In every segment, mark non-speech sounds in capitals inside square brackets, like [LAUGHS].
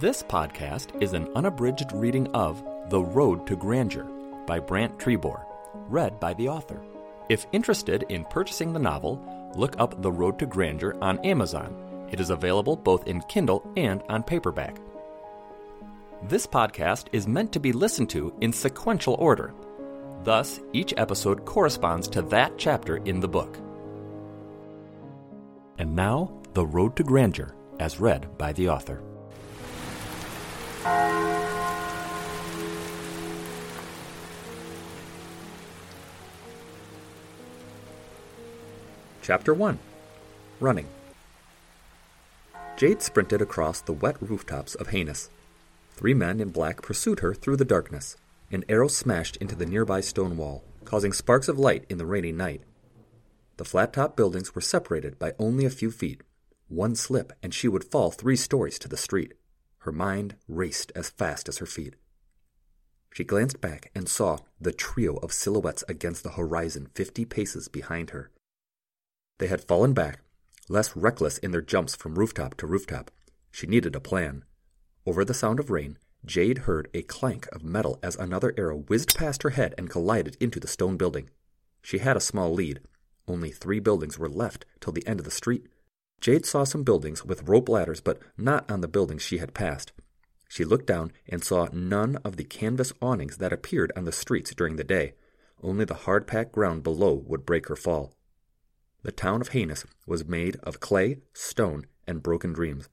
This podcast is an unabridged reading of The Road to Grandeur by Brant Trebor, read by the author. If interested in purchasing the novel, look up The Road to Grandeur on Amazon. It is available both in Kindle and on paperback. This podcast is meant to be listened to in sequential order. Thus, each episode corresponds to that chapter in the book. And now, The Road to Grandeur, as read by the author. Chapter 1 Running. Jayde sprinted across the wet rooftops of Haines. Three men in black pursued her through the darkness. An arrow smashed into the nearby stone wall, causing sparks of light in the rainy night. The flat top buildings were separated by only a few feet. One slip, and she would fall three stories to the street. Her mind raced as fast as her feet. She glanced back and saw the trio of silhouettes against the horizon fifty paces behind her. They had fallen back, less reckless in their jumps from rooftop to rooftop. She needed a plan. Over the sound of rain, Jayde heard a clank of metal as another arrow whizzed past her head and collided into the stone building. She had a small lead. Only three buildings were left till the end of the street. Jayde saw some buildings with rope ladders, but not on the buildings she had passed. She looked down and saw none of the canvas awnings that appeared on the streets during the day. Only the hard packed ground below would break her fall. The town of Haines was made of clay, stone, and broken dreams.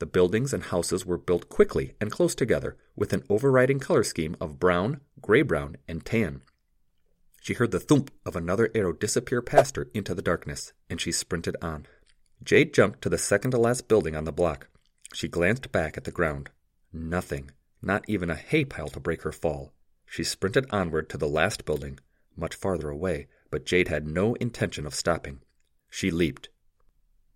The buildings and houses were built quickly and close together, with an overriding color scheme of brown, gray brown, and tan. She heard the thump of another arrow disappear past her into the darkness, and she sprinted on. Jayde jumped to the second to last building on the block. She glanced back at the ground. Nothing, not even a hay pile to break her fall. She sprinted onward to the last building, much farther away, but Jayde had no intention of stopping. She leaped.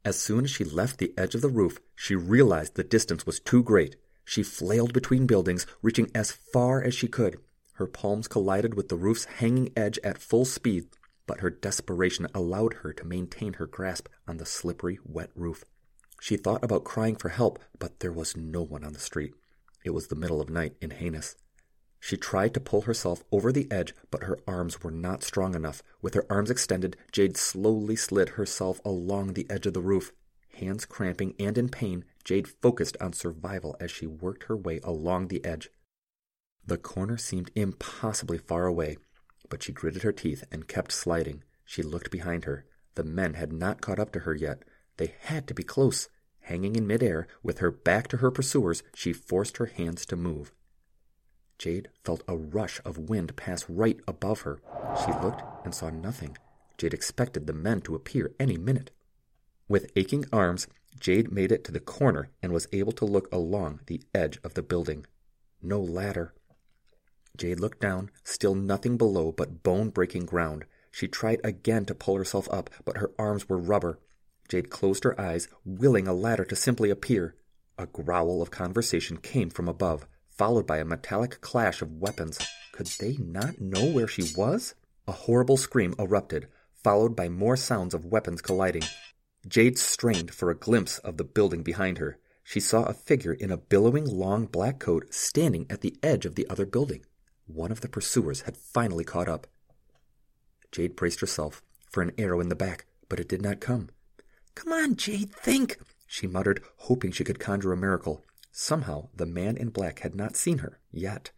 As soon as she left the edge of the roof, she realized the distance was too great. She flailed between buildings, reaching as far as she could. Her palms collided with the roof's hanging edge at full speed, but her desperation allowed her to maintain her grasp on the slippery, wet roof. She thought about crying for help, but there was no one on the street. It was the middle of night in Haines. She tried to pull herself over the edge, but her arms were not strong enough. With her arms extended, Jayde slowly slid herself along the edge of the roof. Hands cramping and in pain, Jayde focused on survival as she worked her way along the edge. The corner seemed impossibly far away, but she gritted her teeth and kept sliding. She looked behind her. The men had not caught up to her yet. They had to be close. Hanging in midair, with her back to her pursuers, she forced her hands to move. Jayde felt a rush of wind pass right above her. She looked and saw nothing. Jayde expected the men to appear any minute. With aching arms, Jayde made it to the corner and was able to look along the edge of the building. No ladder. Jayde looked down, still nothing below but bone breaking ground. She tried again to pull herself up, but her arms were rubber. Jayde closed her eyes, willing a ladder to simply appear. A growl of conversation came from above followed by a metallic clash of weapons. Could they not know where she was? A horrible scream erupted, followed by more sounds of weapons colliding. Jayde strained for a glimpse of the building behind her. She saw a figure in a billowing long black coat standing at the edge of the other building. One of the pursuers had finally caught up. Jayde braced herself for an arrow in the back, but it did not come. Come on, Jayde, think, she muttered, hoping she could conjure a miracle. Somehow the man in black had not seen her yet.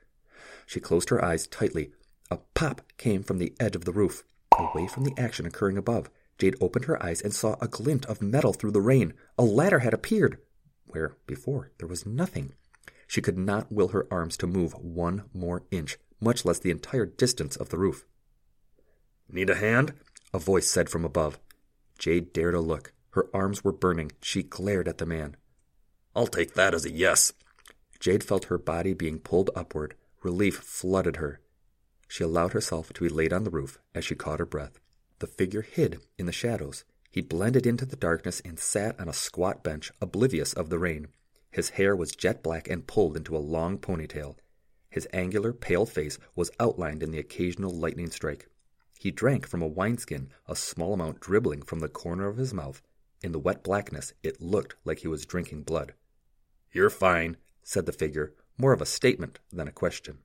She closed her eyes tightly. A pop came from the edge of the roof, away from the action occurring above. Jayde opened her eyes and saw a glint of metal through the rain. A ladder had appeared, where before there was nothing. She could not will her arms to move one more inch, much less the entire distance of the roof. Need a hand? A voice said from above. Jayde dared a look. Her arms were burning. She glared at the man. I'll take that as a yes. Jayde felt her body being pulled upward. Relief flooded her. She allowed herself to be laid on the roof as she caught her breath. The figure hid in the shadows. He blended into the darkness and sat on a squat bench, oblivious of the rain. His hair was jet black and pulled into a long ponytail. His angular, pale face was outlined in the occasional lightning strike. He drank from a wineskin, a small amount dribbling from the corner of his mouth. In the wet blackness, it looked like he was drinking blood. You're fine, said the figure, more of a statement than a question.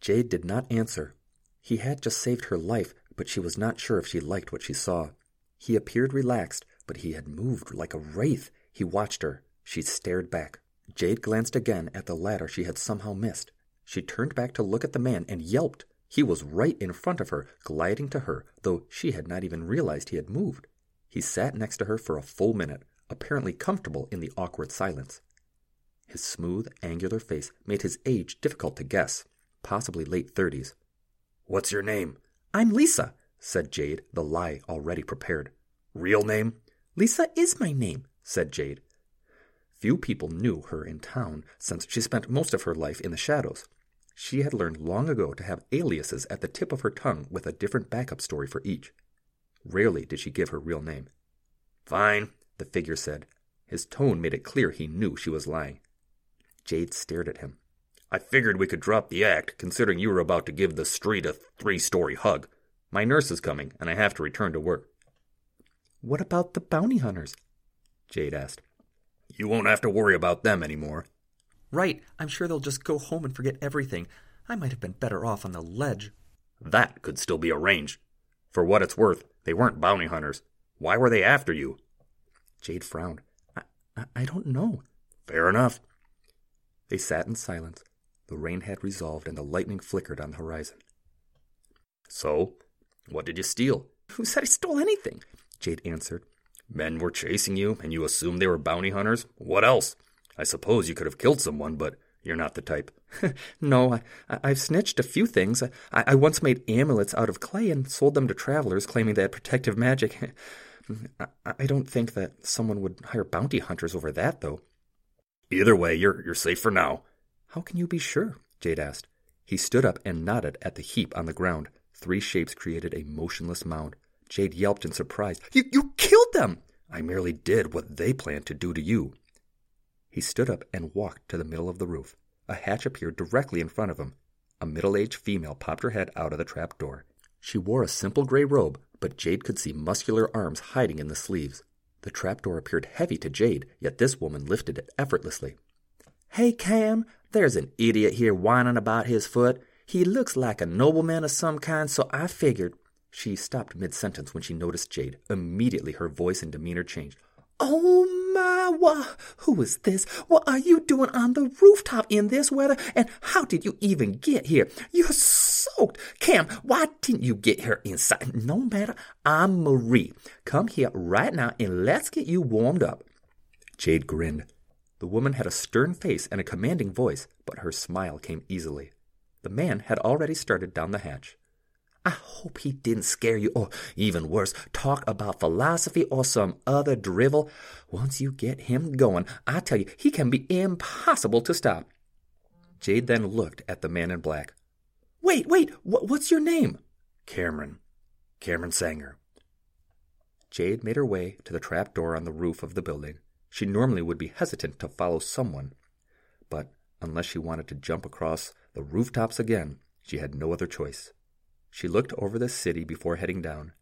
Jayde did not answer. He had just saved her life, but she was not sure if she liked what she saw. He appeared relaxed, but he had moved like a wraith. He watched her. She stared back. Jayde glanced again at the ladder she had somehow missed. She turned back to look at the man and yelped. He was right in front of her, gliding to her, though she had not even realized he had moved. He sat next to her for a full minute, apparently comfortable in the awkward silence. His smooth, angular face made his age difficult to guess, possibly late thirties. What's your name? I'm Lisa, said Jayde, the lie already prepared. Real name? Lisa is my name, said Jayde. Few people knew her in town, since she spent most of her life in the shadows. She had learned long ago to have aliases at the tip of her tongue with a different backup story for each. Rarely did she give her real name. Fine, the figure said. His tone made it clear he knew she was lying. Jayde stared at him. I figured we could drop the act, considering you were about to give the street a three story hug. My nurse is coming, and I have to return to work. What about the bounty hunters? Jayde asked. You won't have to worry about them anymore. Right, I'm sure they'll just go home and forget everything. I might have been better off on the ledge. That could still be arranged. For what it's worth, they weren't bounty hunters. Why were they after you? Jayde frowned. I, I, I don't know. Fair enough. They sat in silence. The rain had resolved and the lightning flickered on the horizon. So, what did you steal? Who said I stole anything? Jayde answered. Men were chasing you, and you assumed they were bounty hunters? What else? I suppose you could have killed someone, but you're not the type. [LAUGHS] no, I, have snitched a few things. I, I once made amulets out of clay and sold them to travelers, claiming they had protective magic. [LAUGHS] I, I don't think that someone would hire bounty hunters over that, though. Either way, you're, you're safe for now. How can you be sure? Jayde asked. He stood up and nodded at the heap on the ground. Three shapes created a motionless mound. Jayde yelped in surprise. You, you killed them! I merely did what they planned to do to you. He stood up and walked to the middle of the roof. A hatch appeared directly in front of him. A middle aged female popped her head out of the trap door. She wore a simple gray robe, but Jayde could see muscular arms hiding in the sleeves. The trapdoor appeared heavy to Jade, yet this woman lifted it effortlessly. Hey, Cam, there's an idiot here whining about his foot. He looks like a nobleman of some kind, so I figured she stopped mid sentence when she noticed Jayde. Immediately her voice and demeanor changed. Oh my, what? Who is this? What are you doing on the rooftop in this weather? And how did you even get here? You're soaked. Cam, why didn't you get here inside? No matter. I'm Marie. Come here right now and let's get you warmed up. Jayde grinned. The woman had a stern face and a commanding voice, but her smile came easily. The man had already started down the hatch. I hope he didn't scare you, or even worse, talk about philosophy or some other drivel. Once you get him going, I tell you, he can be impossible to stop. Jayde then looked at the man in black. Wait, wait, wh- what's your name? Cameron. Cameron Sanger. Jayde made her way to the trap door on the roof of the building. She normally would be hesitant to follow someone, but unless she wanted to jump across the rooftops again, she had no other choice. She looked over the city before heading down.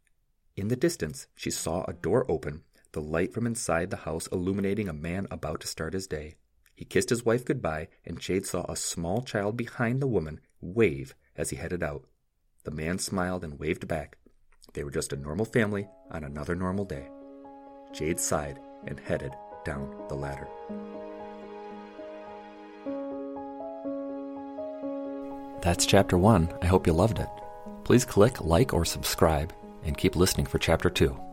In the distance, she saw a door open, the light from inside the house illuminating a man about to start his day. He kissed his wife goodbye, and Jayde saw a small child behind the woman wave as he headed out. The man smiled and waved back. They were just a normal family on another normal day. Jayde sighed and headed down the ladder. That's chapter one. I hope you loved it. Please click like or subscribe and keep listening for chapter 2.